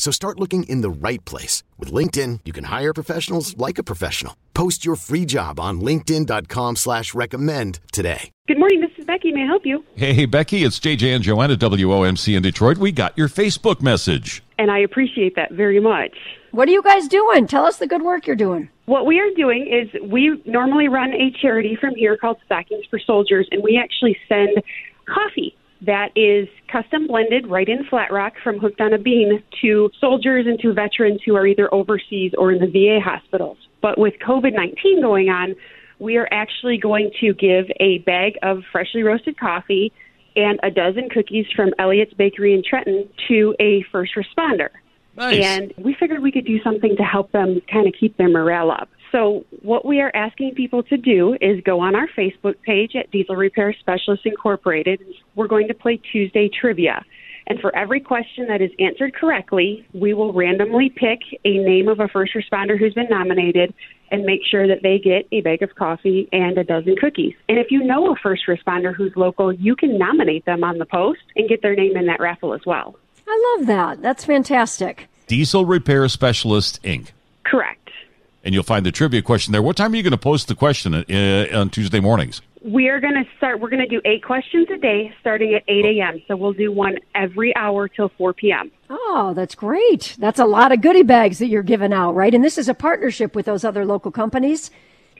So start looking in the right place. With LinkedIn, you can hire professionals like a professional. Post your free job on linkedin.com slash recommend today. Good morning, this is Becky. May I help you? Hey, Becky, it's JJ and Joanna, WOMC in Detroit. We got your Facebook message. And I appreciate that very much. What are you guys doing? Tell us the good work you're doing. What we are doing is we normally run a charity from here called Stockings for Soldiers, and we actually send coffee that is custom blended right in Flat Rock from Hooked on a Bean to soldiers and to veterans who are either overseas or in the VA hospitals. But with COVID 19 going on, we are actually going to give a bag of freshly roasted coffee and a dozen cookies from Elliott's Bakery in Trenton to a first responder. Nice. And we figured we could do something to help them kind of keep their morale up. So, what we are asking people to do is go on our Facebook page at Diesel Repair Specialists Incorporated. We're going to play Tuesday trivia. And for every question that is answered correctly, we will randomly pick a name of a first responder who's been nominated and make sure that they get a bag of coffee and a dozen cookies. And if you know a first responder who's local, you can nominate them on the post and get their name in that raffle as well. I love that. That's fantastic. Diesel Repair Specialist, Inc. Correct. And you'll find the trivia question there. What time are you going to post the question uh, on Tuesday mornings? We are going to start, we're going to do eight questions a day starting at 8 a.m. So we'll do one every hour till 4 p.m. Oh, that's great. That's a lot of goodie bags that you're giving out, right? And this is a partnership with those other local companies.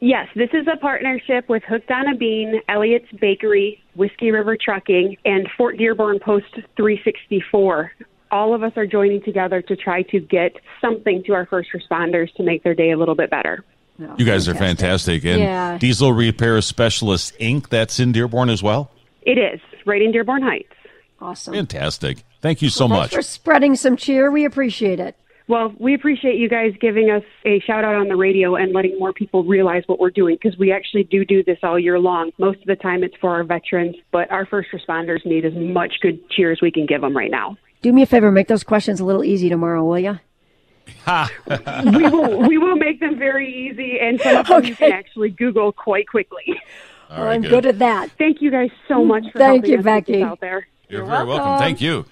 Yes, this is a partnership with Hooked on a Bean, Elliott's Bakery, Whiskey River Trucking, and Fort Dearborn Post 364. All of us are joining together to try to get something to our first responders to make their day a little bit better. Oh, You guys are fantastic. And Yeah. Diesel Repair Specialist, Inc., that's in Dearborn as well? It is right in Dearborn Heights. Awesome. Fantastic. Thank you so Thanks much. for spreading some cheer. We appreciate it. Well, we appreciate you guys giving us a shout out on the radio and letting more people realize what we're doing because we actually do do this all year long. Most of the time it's for our veterans, but our first responders need as much good cheer as we can give them right now. Do me a favor, make those questions a little easy tomorrow, will you? we will we will make them very easy and some of them you can actually Google quite quickly. All right, I'm good. good at that. Thank you guys so much for Thank helping you, us get this Becky. out there. You're very welcome. Thank you.